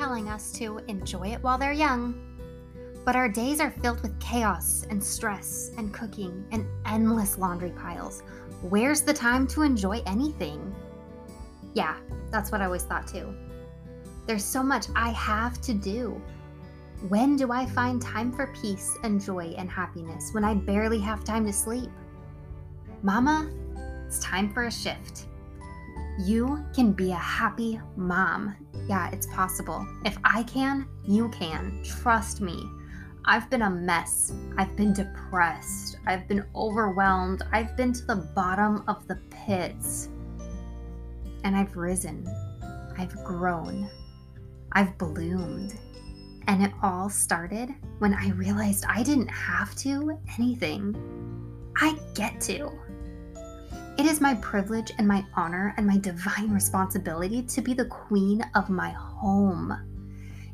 telling us to enjoy it while they're young. But our days are filled with chaos and stress and cooking and endless laundry piles. Where's the time to enjoy anything? Yeah, that's what I always thought too. There's so much I have to do. When do I find time for peace and joy and happiness when I barely have time to sleep? Mama, it's time for a shift. You can be a happy mom. Yeah, it's possible. If I can, you can. Trust me. I've been a mess. I've been depressed. I've been overwhelmed. I've been to the bottom of the pits. And I've risen. I've grown. I've bloomed. And it all started when I realized I didn't have to anything. I get to. It is my privilege and my honor and my divine responsibility to be the queen of my home.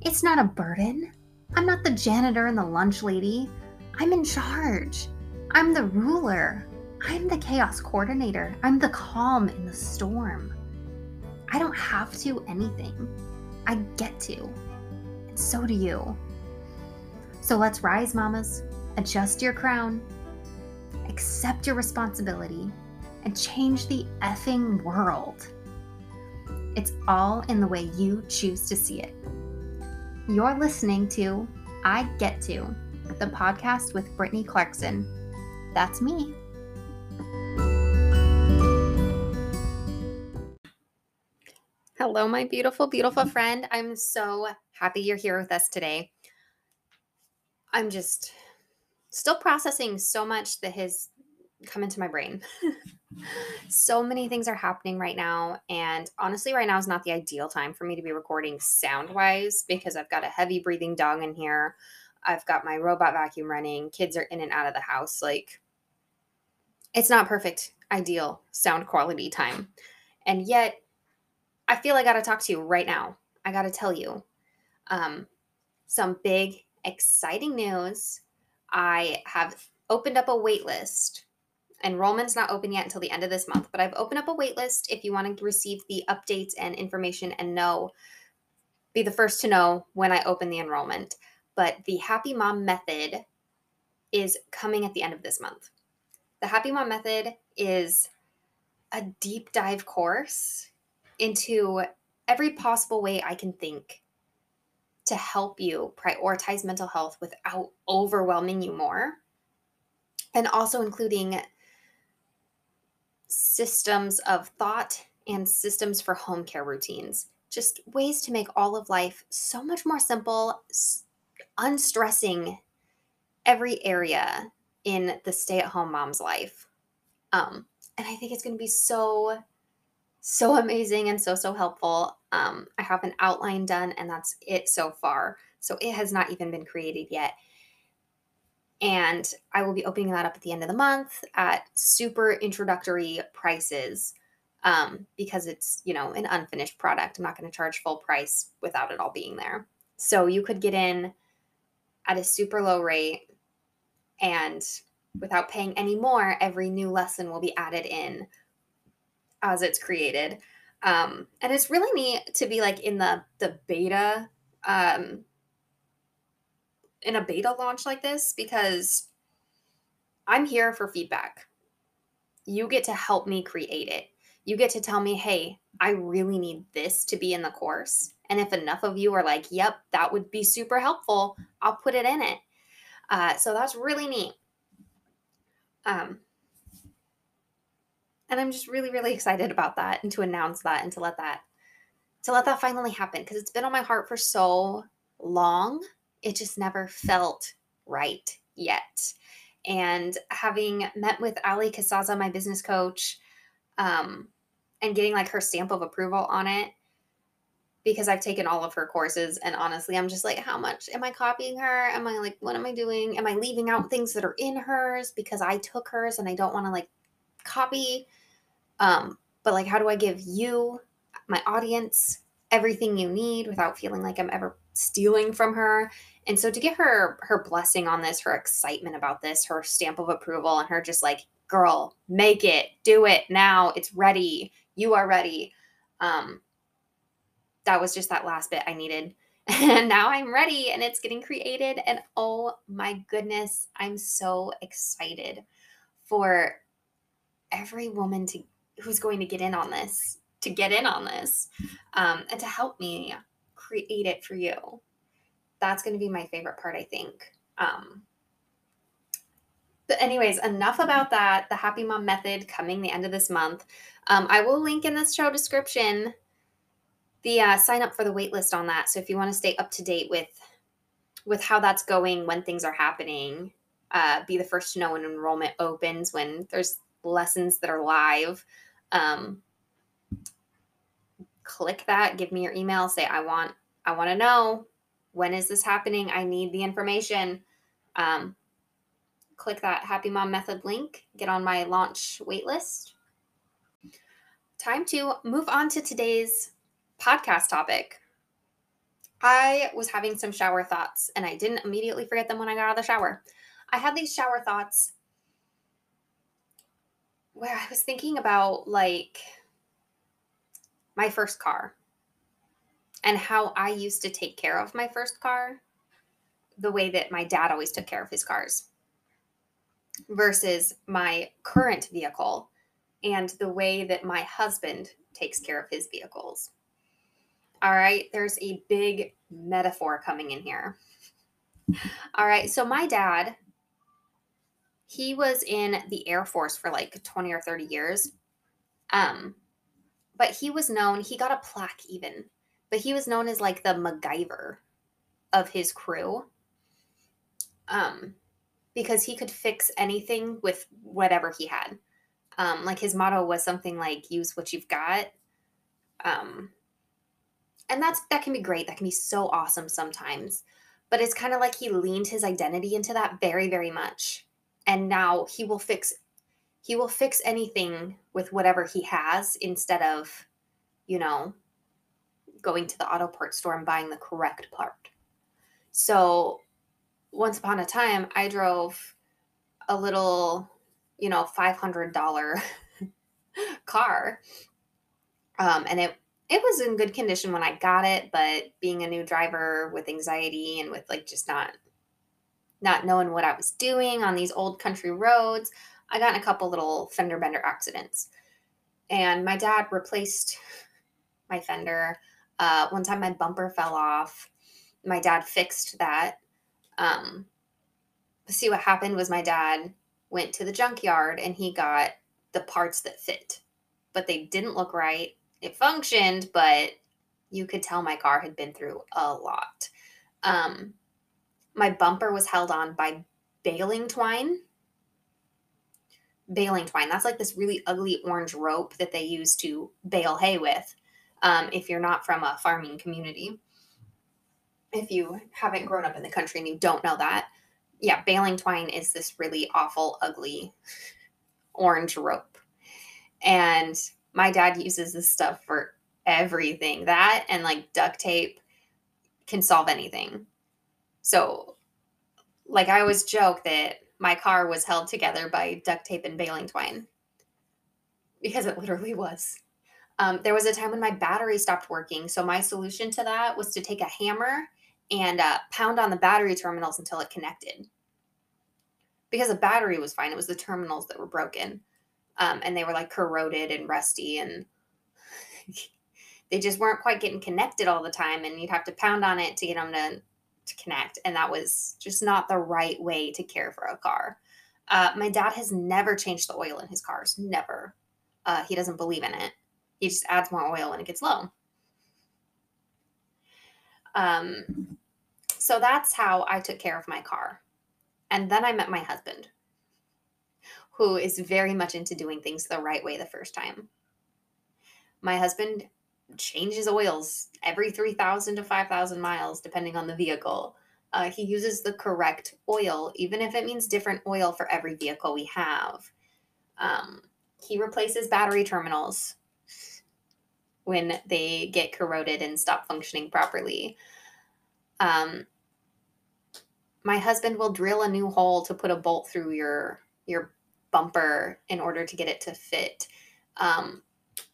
It's not a burden. I'm not the janitor and the lunch lady. I'm in charge. I'm the ruler. I'm the chaos coordinator. I'm the calm in the storm. I don't have to anything. I get to. And so do you. So let's rise, mamas. Adjust your crown. Accept your responsibility and change the effing world. It's all in the way you choose to see it. You're listening to I Get To, the podcast with Brittni Clarkson. That's me. Hello, my beautiful, beautiful friend. I'm so happy you're here with us today. I'm just still processing so much that has come into my brain. so many things are happening right now. And honestly, right now is not the ideal time for me to be recording sound wise because I've got a heavy breathing dog in here. I've got my robot vacuum running. Kids are in and out of the house. Like, it's not perfect, ideal sound quality time. And yet, I feel I got to talk to you right now. I got to tell you um, some big, exciting news. I have opened up a wait list enrollment's not open yet until the end of this month, but I've opened up a wait list if you want to receive the updates and information and know, be the first to know when I open the enrollment. But the Happy Mom Method is coming at the end of this month. The Happy Mom Method is a deep dive course into every possible way I can think to help you prioritize mental health without overwhelming you more. And also including systems of thought and systems for home care routines. Just ways to make all of life so much more simple, unstressing every area in the stay at home mom's life. Um, and I think it's going to be so, so amazing and so, so helpful. Um, I have an outline done, and that's it so far. So it has not even been created yet. And I will be opening that up at the end of the month at super introductory prices um, because it's, you know, an unfinished product. I'm not going to charge full price without it all being there. So you could get in at a super low rate and without paying any more, every new lesson will be added in as it's created. Um, and it's really neat to be like in the the beta um, in a beta launch like this because I'm here for feedback. You get to help me create it. You get to tell me, hey, I really need this to be in the course. And if enough of you are like, yep, that would be super helpful, I'll put it in it. Uh, so that's really neat. Um, and I'm just really, really excited about that and to announce that and to let that to let that finally happen because it's been on my heart for so long it just never felt right yet. And having met with Allie Casazza, my business coach, um, and getting like her stamp of approval on it, because I've taken all of her courses. And honestly, I'm just like, how much am I copying her? Am I like, what am I doing? Am I leaving out things that are in hers because I took hers and I don't want to like copy? Um, but like, how do I give you, my audience, everything you need without feeling like I'm ever stealing from her. And so to get her her blessing on this, her excitement about this, her stamp of approval and her just like, "Girl, make it. Do it now. It's ready. You are ready." Um that was just that last bit I needed. And now I'm ready and it's getting created. And oh my goodness, I'm so excited for every woman to who's going to get in on this, to get in on this, um, and to help me create it for you. That's going to be my favorite part, I think. Um, but anyways, enough about that. The Happy Mom Method coming the end of this month. Um, I will link in the show description the uh, sign up for the waitlist on that. So if you want to stay up to date with with how that's going, when things are happening, uh, be the first to know when enrollment opens, when there's lessons that are live. Um, click that. Give me your email. Say I want I want to know when is this happening. I need the information. Um, click that Happy Mom Method link. Get on my launch waitlist. Time to move on to today's podcast topic. I was having some shower thoughts and I didn't immediately forget them when I got out of the shower. I had these shower thoughts where I was thinking about like my first car and how I used to take care of my first car the way that my dad always took care of his cars versus my current vehicle and the way that my husband takes care of his vehicles. All right, there's a big metaphor coming in here. All right, so my dad, he was in the Air Force for like 20 or 30 years. Um, but he was known, he got a plaque even, but he was known as like the MacGyver of his crew. Um, because he could fix anything with whatever he had. Um, like his motto was something like use what you've got. Um, and that's that can be great that can be so awesome sometimes but it's kind of like he leaned his identity into that very very much and now he will fix he will fix anything with whatever he has instead of you know going to the auto part store and buying the correct part. So once upon a time i drove a little you know $500 car. Um, and it it was in good condition when I got it, but being a new driver with anxiety and with like just not not knowing what I was doing on these old country roads, I got in a couple little fender bender accidents. And my dad replaced my fender. Uh, one time my bumper fell off. My dad fixed that. Um, see what happened was my dad went to the junkyard and he got the parts that fit, but they didn't look right it functioned, but you could tell my car had been through a lot. Um, my bumper was held on by baling twine. Baling twine. That's like this really ugly orange rope that they use to bale hay with. Um, if you're not from a farming community, if you haven't grown up in the country and you don't know that, yeah, baling twine is this really awful, ugly orange rope. And my dad uses this stuff for everything. That and like duct tape can solve anything. So, like, I always joke that my car was held together by duct tape and baling twine because it literally was. Um, there was a time when my battery stopped working. So, my solution to that was to take a hammer and uh, pound on the battery terminals until it connected. Because the battery was fine, it was the terminals that were broken um, and they were like corroded and rusty and they just weren't quite getting connected all the time and you'd have to pound on it to get them to, to connect and that was just not the right way to care for a car. Uh, my dad has never changed the oil in his cars never. Uh, he doesn't believe in it. He just adds more oil when it gets low. Um, so that's how i took care of my car. And then i met my husband who is very much into doing things the right way the first time. My husband changes oils every 3,000 to 5,000 miles, depending on the vehicle. Uh, he uses the correct oil, even if it means different oil for every vehicle we have. Um, he replaces battery terminals when they get corroded and stop functioning properly. Um, my husband will drill a new hole to put a bolt through your your bumper in order to get it to fit. Um,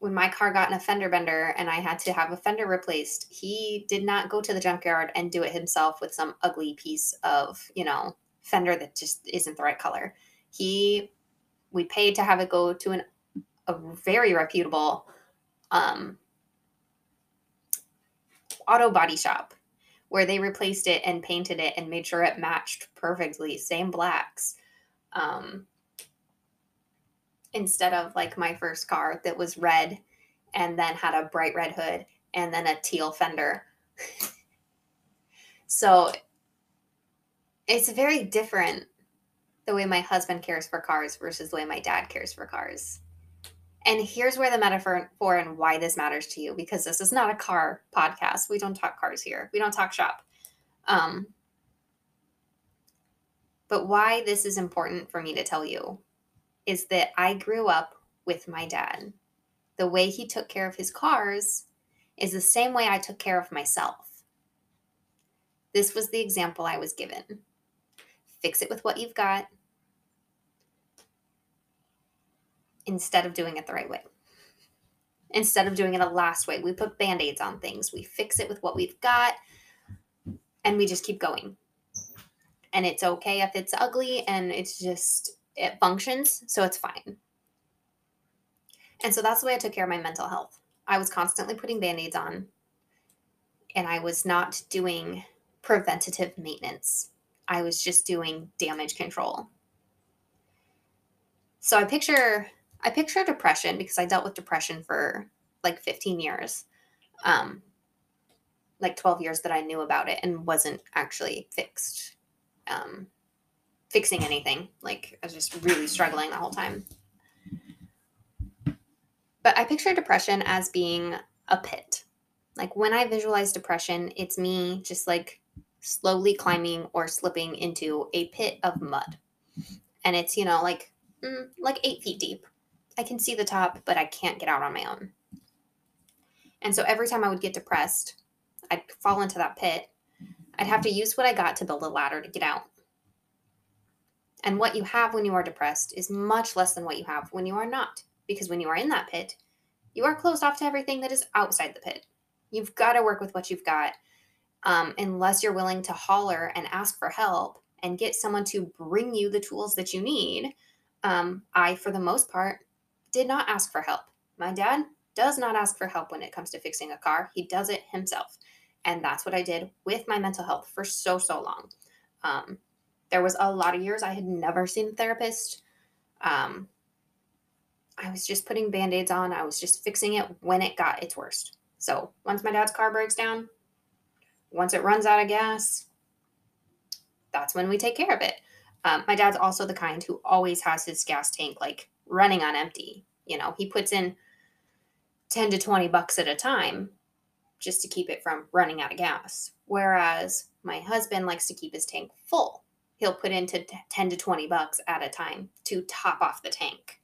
when my car got in a fender bender and I had to have a fender replaced, he did not go to the junkyard and do it himself with some ugly piece of, you know, fender that just isn't the right color. He, we paid to have it go to an, a very reputable um, auto body shop where they replaced it and painted it and made sure it matched perfectly, same blacks. Um, instead of like my first car that was red and then had a bright red hood and then a teal fender. so it's very different the way my husband cares for cars versus the way my dad cares for cars. And here's where the metaphor for and why this matters to you because this is not a car podcast. We don't talk cars here. We don't talk shop. Um, but why this is important for me to tell you is that I grew up with my dad. The way he took care of his cars is the same way I took care of myself. This was the example I was given. Fix it with what you've got instead of doing it the right way. Instead of doing it a last way, we put band aids on things. We fix it with what we've got and we just keep going. And it's okay if it's ugly and it's just it functions, so it's fine. And so that's the way I took care of my mental health. I was constantly putting band aids on, and I was not doing preventative maintenance. I was just doing damage control. So I picture I picture depression because I dealt with depression for like 15 years. Um like 12 years that I knew about it and wasn't actually fixed. Um fixing anything. Like I was just really struggling the whole time. But I picture depression as being a pit. Like when I visualize depression, it's me just like slowly climbing or slipping into a pit of mud. And it's, you know, like mm, like 8 feet deep. I can see the top, but I can't get out on my own. And so every time I would get depressed, I'd fall into that pit. I'd have to use what I got to build a ladder to get out. And what you have when you are depressed is much less than what you have when you are not. Because when you are in that pit, you are closed off to everything that is outside the pit. You've got to work with what you've got. Um, unless you're willing to holler and ask for help and get someone to bring you the tools that you need. Um, I, for the most part, did not ask for help. My dad does not ask for help when it comes to fixing a car, he does it himself. And that's what I did with my mental health for so, so long. Um, there was a lot of years I had never seen a therapist. Um, I was just putting band aids on, I was just fixing it when it got its worst. So once my dad's car breaks down, once it runs out of gas, that's when we take care of it. Um, my dad's also the kind who always has his gas tank like running on empty. You know, he puts in 10 to 20 bucks at a time just to keep it from running out of gas. Whereas my husband likes to keep his tank full he'll put into 10 to 20 bucks at a time to top off the tank.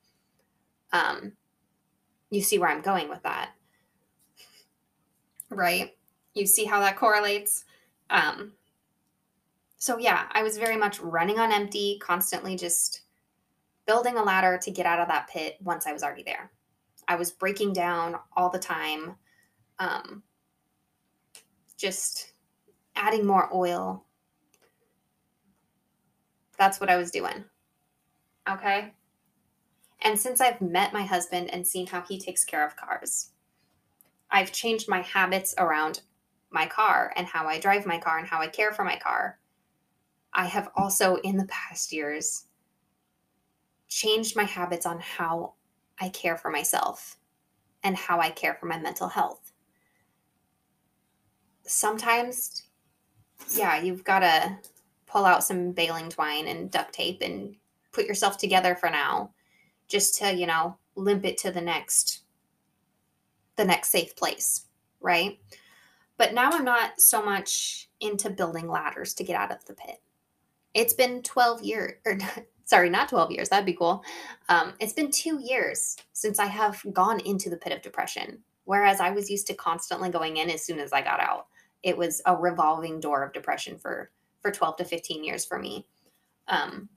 Um, you see where I'm going with that, right? You see how that correlates. Um, so, yeah, I was very much running on empty, constantly just building a ladder to get out of that pit once I was already there. I was breaking down all the time, um, just adding more oil, that's what I was doing. Okay. And since I've met my husband and seen how he takes care of cars, I've changed my habits around my car and how I drive my car and how I care for my car. I have also, in the past years, changed my habits on how I care for myself and how I care for my mental health. Sometimes, yeah, you've got to pull out some baling twine and duct tape and put yourself together for now just to you know limp it to the next the next safe place right? But now i'm not so much into building ladders to get out of the pit. It's been 12 years or sorry not 12 years that'd be cool. Um, it's been two years since i have gone into the pit of depression whereas i was used to constantly going in as soon as i got out. It was a revolving door of depression for for 12 to 15 years for me. Um,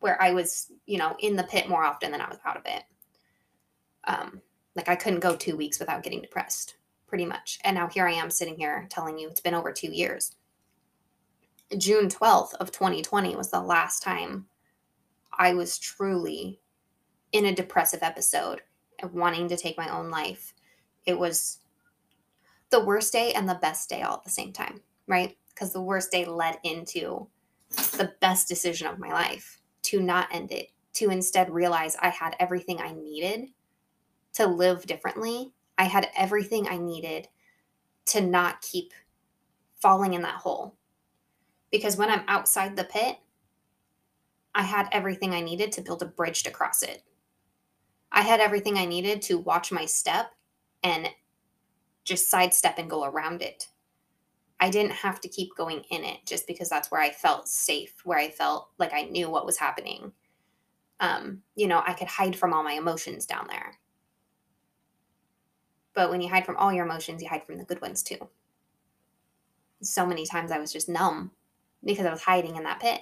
where I was, you know, in the pit more often than I was out of it. Um, Like I couldn't go two weeks without getting depressed, pretty much. And now here I am sitting here telling you it's been over two years. June 12th of 2020 was the last time I was truly in a depressive episode wanting to take my own life. It was the worst day and the best day all at the same time, right? Because the worst day led into the best decision of my life to not end it, to instead realize I had everything I needed to live differently. I had everything I needed to not keep falling in that hole. Because when I'm outside the pit, I had everything I needed to build a bridge to cross it. I had everything I needed to watch my step and just sidestep and go around it. I didn't have to keep going in it just because that's where I felt safe, where I felt like I knew what was happening. Um, you know, I could hide from all my emotions down there. But when you hide from all your emotions, you hide from the good ones too. So many times I was just numb because I was hiding in that pit.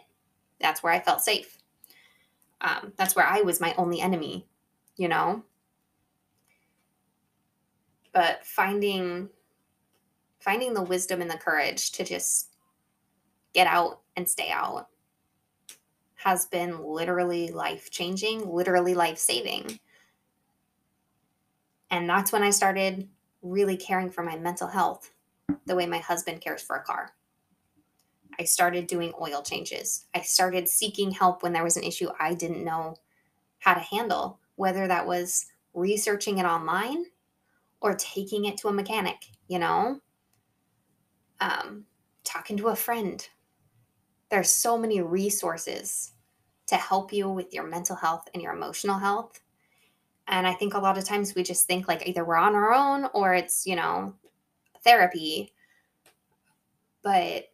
That's where I felt safe. Um, that's where I was my only enemy, you know? But finding finding the wisdom and the courage to just get out and stay out has been literally life changing, literally life saving. And that's when I started really caring for my mental health the way my husband cares for a car. I started doing oil changes. I started seeking help when there was an issue I didn't know how to handle, whether that was researching it online or taking it to a mechanic, you know, um, talking to a friend. There's so many resources to help you with your mental health and your emotional health and I think a lot of times we just think like either we're on our own or it's, you know, therapy. But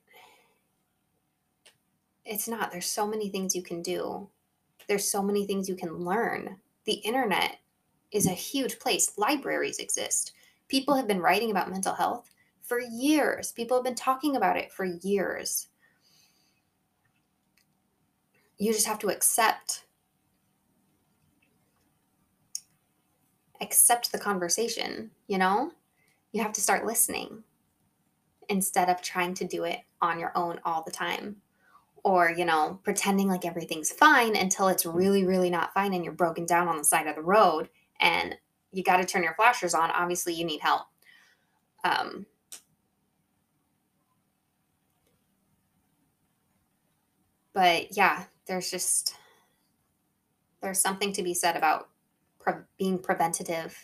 it's not. There's so many things you can do. There's so many things you can learn. The internet is a huge place. Libraries exist. People have been writing about mental health for years. People have been talking about it for years. You just have to accept accept the conversation, you know? You have to start listening instead of trying to do it on your own all the time. Or, you know, pretending like everything's fine until it's really, really not fine and you're broken down on the side of the road and you got to turn your flashers on. Obviously, you need help. Um, but yeah, there's just there's something to be said about pre- being preventative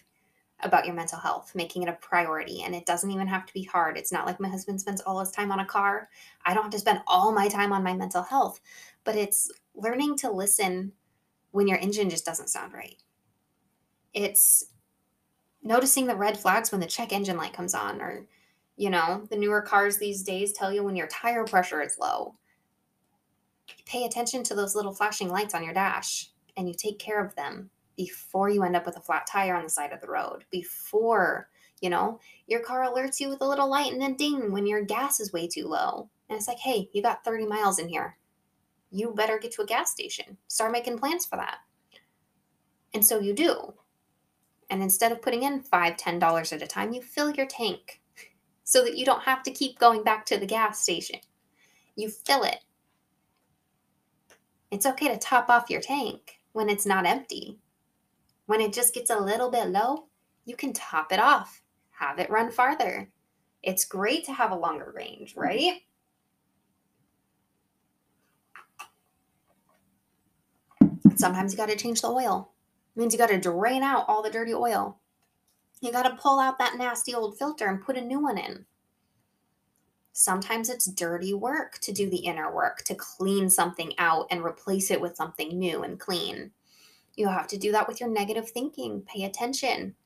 about your mental health, making it a priority. And it doesn't even have to be hard. It's not like my husband spends all his time on a car. I don't have to spend all my time on my mental health, but it's learning to listen when your engine just doesn't sound right. It's noticing the red flags when the check engine light comes on, or, you know, the newer cars these days tell you when your tire pressure is low. Pay attention to those little flashing lights on your dash and you take care of them before you end up with a flat tire on the side of the road, before, you know, your car alerts you with a little light and a ding when your gas is way too low. And it's like, hey, you got 30 miles in here. You better get to a gas station. Start making plans for that. And so you do. And instead of putting in five, ten dollars at a time, you fill your tank so that you don't have to keep going back to the gas station. You fill it. It's okay to top off your tank when it's not empty. When it just gets a little bit low, you can top it off, have it run farther. It's great to have a longer range, mm-hmm. right? Sometimes you got to change the oil. It means you got to drain out all the dirty oil. You got to pull out that nasty old filter and put a new one in. Sometimes it's dirty work to do the inner work, to clean something out and replace it with something new and clean. You have to do that with your negative thinking. Pay attention.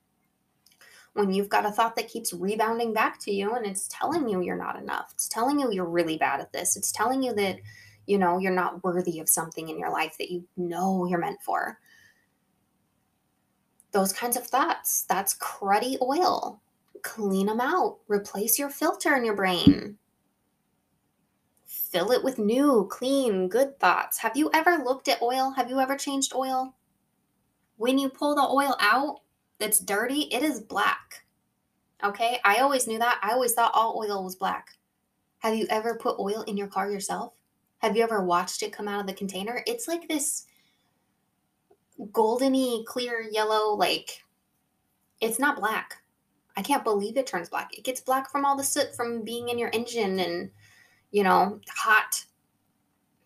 When you've got a thought that keeps rebounding back to you and it's telling you you're not enough, it's telling you you're really bad at this, it's telling you that, you know, you're not worthy of something in your life that you know you're meant for. Those kinds of thoughts, that's cruddy oil. Clean them out. Replace your filter in your brain fill it with new, clean, good thoughts. Have you ever looked at oil? Have you ever changed oil? when you pull the oil out, that's dirty, it is black. Okay? I always knew that. I always thought all oil was black. Have you ever put oil in your car yourself? Have you ever watched it come out of the container? It's like this goldeny clear yellow like it's not black. I can't believe it turns black. It gets black from all the soot from being in your engine and you know, hot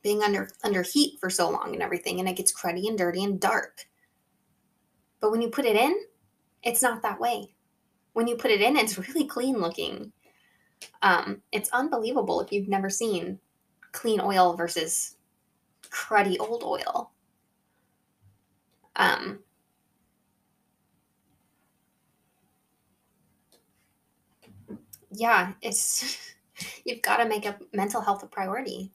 being under under heat for so long and everything and it gets cruddy and dirty and dark. But when you put it in, it's not that way. When you put it in, it's really clean looking. Um, it's unbelievable if you've never seen clean oil versus cruddy old oil. Um, yeah, it's you've got to make a mental health a priority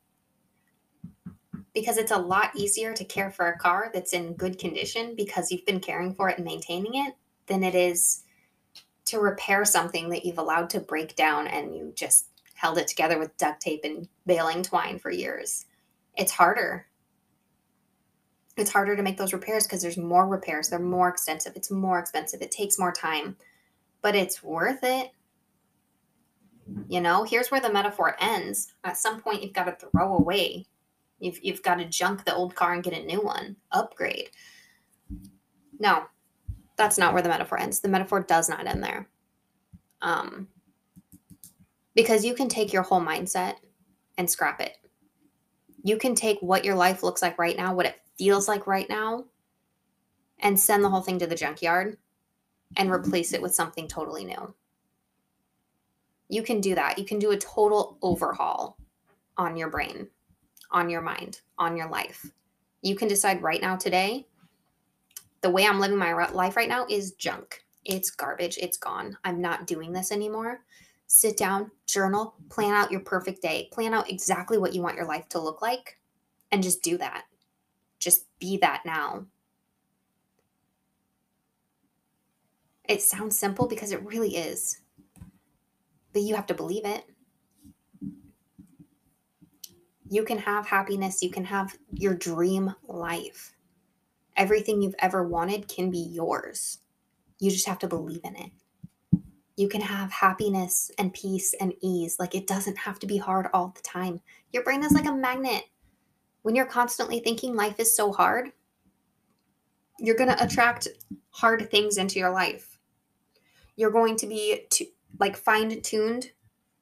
because it's a lot easier to care for a car that's in good condition because you've been caring for it and maintaining it than it is to repair something that you've allowed to break down and you just held it together with duct tape and baling twine for years. It's harder. It's harder to make those repairs because there's more repairs. They're more extensive. It's more expensive. It takes more time, but it's worth it. You know, here's where the metaphor ends. At some point, you've got to throw away. You've, you've got to junk the old car and get a new one, upgrade. No, that's not where the metaphor ends. The metaphor does not end there. Um, because you can take your whole mindset and scrap it. You can take what your life looks like right now, what it feels like right now, and send the whole thing to the junkyard and replace it with something totally new. You can do that. You can do a total overhaul on your brain, on your mind, on your life. You can decide right now, today, the way I'm living my life right now is junk. It's garbage. It's gone. I'm not doing this anymore. Sit down, journal, plan out your perfect day, plan out exactly what you want your life to look like, and just do that. Just be that now. It sounds simple because it really is but you have to believe it. You can have happiness, you can have your dream life. Everything you've ever wanted can be yours. You just have to believe in it. You can have happiness and peace and ease. Like it doesn't have to be hard all the time. Your brain is like a magnet. When you're constantly thinking life is so hard, you're going to attract hard things into your life. You're going to be too, like fine tuned,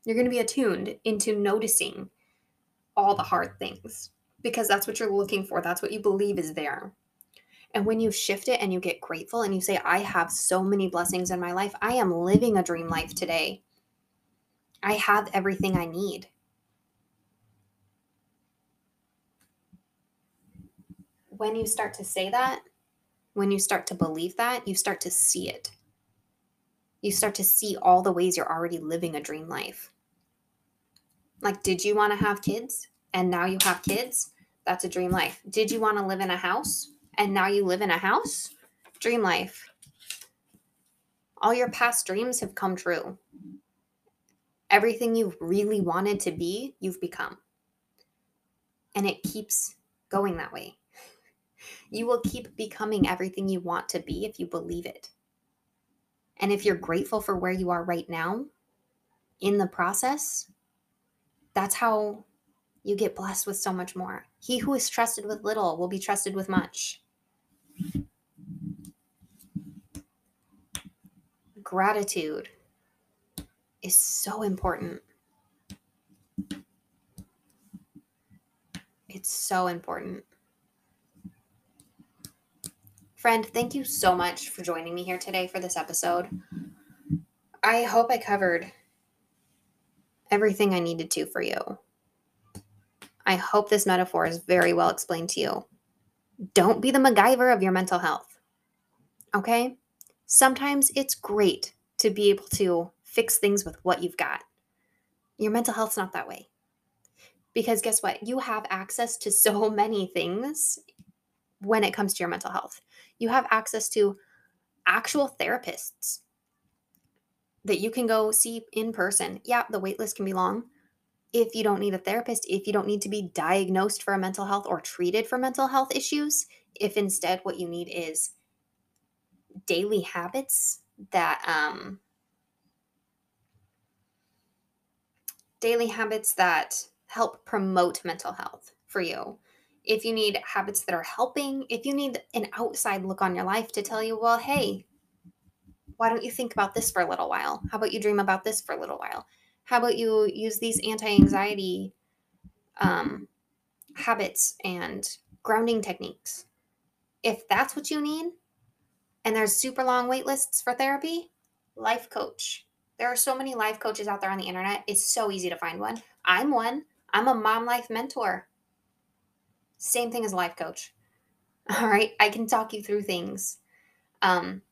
you're going to be attuned into noticing all the hard things because that's what you're looking for. That's what you believe is there. And when you shift it and you get grateful and you say, I have so many blessings in my life, I am living a dream life today. I have everything I need. When you start to say that, when you start to believe that, you start to see it you start to see all the ways you're already living a dream life. Like, did you want to have kids and now you have kids? That's a dream life. Did you want to live in a house and now you live in a house? Dream life. All your past dreams have come true. Everything you've really wanted to be, you've become. And it keeps going that way. You will keep becoming everything you want to be if you believe it. And if you're grateful for where you are right now in the process, that's how you get blessed with so much more. He who is trusted with little will be trusted with much. Gratitude is so important. It's so important. Friend, thank you so much for joining me here today for this episode. I hope I covered everything I needed to for you. I hope this metaphor is very well explained to you. Don't be the MacGyver of your mental health. Okay? Sometimes it's great to be able to fix things with what you've got. Your mental health's not that way. Because guess what? You have access to so many things when it comes to your mental health you have access to actual therapists that you can go see in person. Yeah, the wait list can be long. If you don't need a therapist, if you don't need to be diagnosed for a mental health or treated for mental health issues, if instead what you need is daily habits that um daily habits that help promote mental health for you. If you need habits that are helping, if you need an outside look on your life to tell you, well, hey, why don't you think about this for a little while? How about you dream about this for a little while? How about you use these anti anxiety um, habits and grounding techniques? If that's what you need, and there's super long wait lists for therapy, life coach. There are so many life coaches out there on the internet. It's so easy to find one. I'm one. I'm a mom life mentor. Same thing as life coach. All right. I can talk you through things. Um,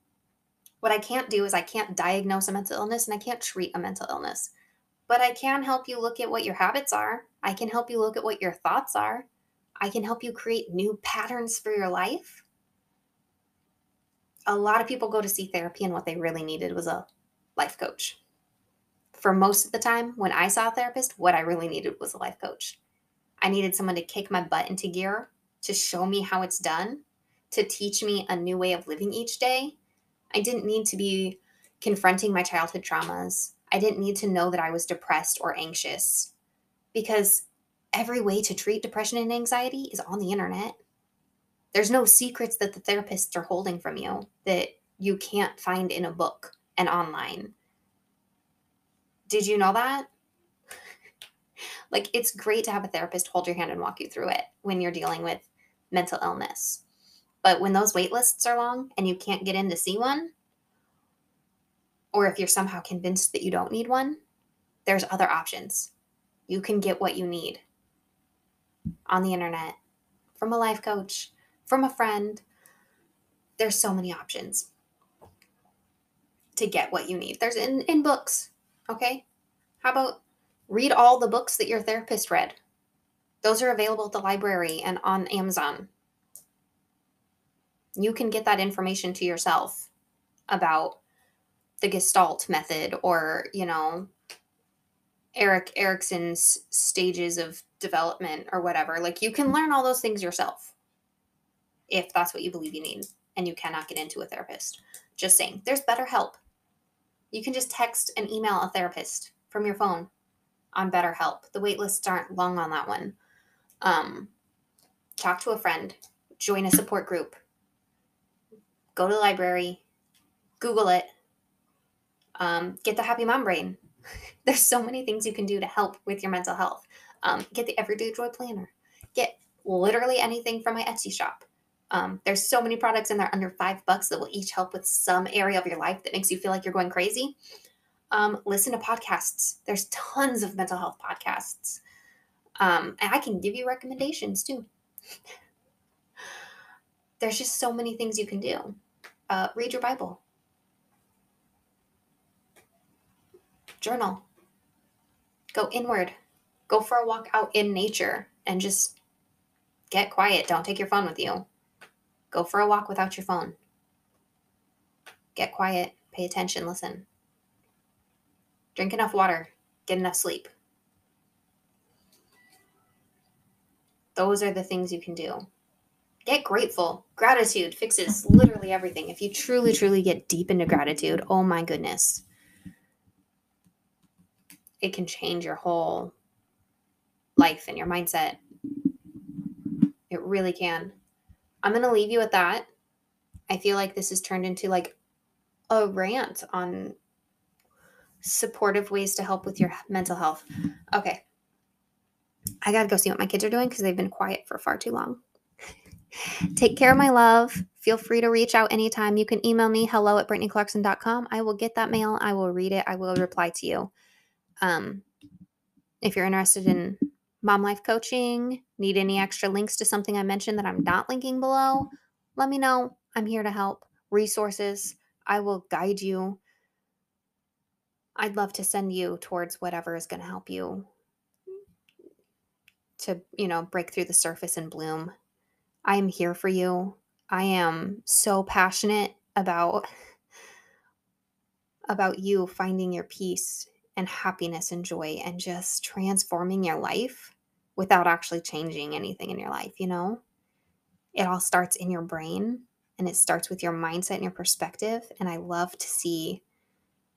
what I can't do is I can't diagnose a mental illness and I can't treat a mental illness. But I can help you look at what your habits are. I can help you look at what your thoughts are. I can help you create new patterns for your life. A lot of people go to see therapy, and what they really needed was a life coach. For most of the time, when I saw a therapist, what I really needed was a life coach. I needed someone to kick my butt into gear, to show me how it's done, to teach me a new way of living each day, I didn't need to be confronting my childhood traumas. I didn't need to know that I was depressed or anxious because every way to treat depression and anxiety is on the internet. There's no secrets that the therapists are holding from you that you can't find in a book and online. Did you know that? Like, it's great to have a therapist hold your hand and walk you through it when you're dealing with mental illness. But when those wait lists are long and you can't get in to see one, or if you're somehow convinced that you don't need one, there's other options. You can get what you need on the internet, from a life coach, from a friend. There's so many options to get what you need. There's in, in books, okay? How about read all the books that your therapist read? Those are available at the library and on Amazon you can get that information to yourself about the gestalt method or you know erik erikson's stages of development or whatever like you can learn all those things yourself if that's what you believe you need and you cannot get into a therapist just saying there's BetterHelp. you can just text and email a therapist from your phone on BetterHelp the wait lists aren't long on that one um, talk to a friend join a support group go to the library, Google it, um, get the Happy Mom Brain. There's so many things you can do to help with your mental health. Um, get the Everyday Joy Planner. Get literally anything from my Etsy shop. Um, there's so many products in there under five bucks that will each help with some area of your life that makes you feel like you're going crazy. Um, listen to podcasts. There's tons of mental health podcasts. Um, and I can give you recommendations too. There's just so many things you can do uh, read your Bible, journal, go inward, go for a walk out in nature and just get quiet. Don't take your phone with you. Go for a walk without your phone. Get quiet, pay attention, listen. Drink enough water, get enough sleep. Those are the things you can do get grateful. Gratitude fixes literally everything. If you truly, truly get deep into gratitude, oh my goodness, it can change your whole life and your mindset. It really can. I'm going to leave you with that. I feel like this has turned into like a rant on supportive ways to help with your mental health. Okay. I got to go see what my kids are doing because they've been quiet for far too long. Take care, my love. Feel free to reach out anytime. You can email me hello at brittniclarkson.com. I will get that mail. I will read it. I will reply to you. Um, if you're interested in mom life coaching, need any extra links to something I mentioned that I'm not linking below, let me know. I'm here to help. Resources, I will guide you. I'd love to send you towards whatever is going to help you to, you know, break through the surface and bloom. I am here for you. I am so passionate about about you finding your peace and happiness and joy and just transforming your life without actually changing anything in your life, you know? It all starts in your brain And it starts with your mindset and your perspective. And I love to see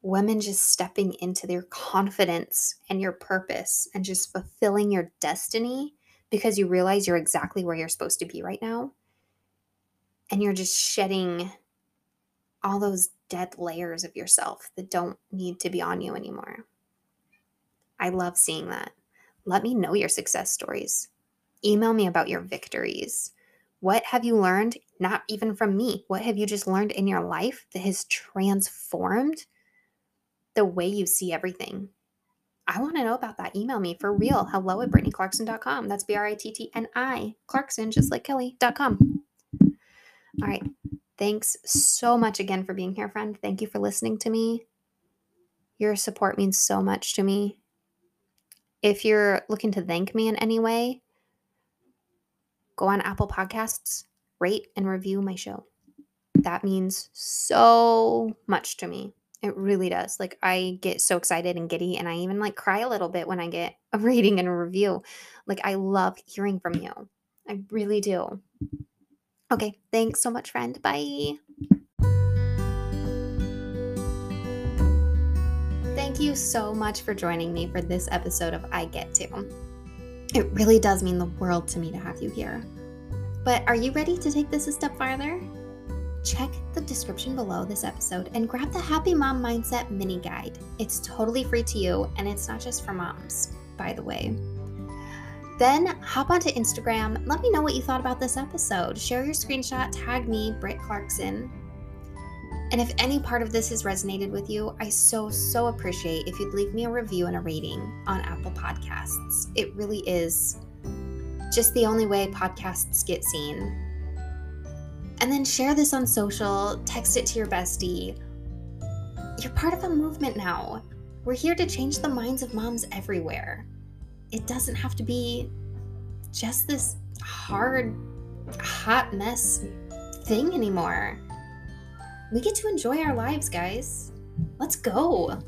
women just stepping into their confidence and your purpose and just fulfilling your destiny because you realize you're exactly where you're supposed to be right now. And you're just shedding all those dead layers of yourself that don't need to be on you anymore. I love seeing that. Let me know your success stories. Email me about your victories. What have you learned, not even from me? What have you just learned in your life that has transformed the way you see everything? I want to know about that. Email me for real. Hello at BrittniClarkson.com. That's B R I T T N I, Clarkson, just like Kelly.com. All right. Thanks so much again for being here, friend. Thank you for listening to me. Your support means so much to me. If you're looking to thank me in any way, go on Apple Podcasts, rate and review my show. That means so much to me. It really does. Like I get so excited and giddy and I even like cry a little bit when I get a rating and a review. Like I love hearing from you. I really do. Okay, thanks so much, friend. Bye. Thank you so much for joining me for this episode of I Get To. It really does mean the world to me to have you here. But are you ready to take this a step farther? Check the description below this episode and grab the Happy Mom Mindset mini guide. It's totally free to you and it's not just for moms, by the way. Then hop onto Instagram. Let me know what you thought about this episode. Share your screenshot, tag me, Britt Clarkson. And if any part of this has resonated with you, I so, so appreciate if you'd leave me a review and a rating on Apple Podcasts. It really is just the only way podcasts get seen. And then share this on social, text it to your bestie. You're part of a movement now. We're here to change the minds of moms everywhere it doesn't have to be just this hard, hot mess thing anymore. We get to enjoy our lives, guys. Let's go.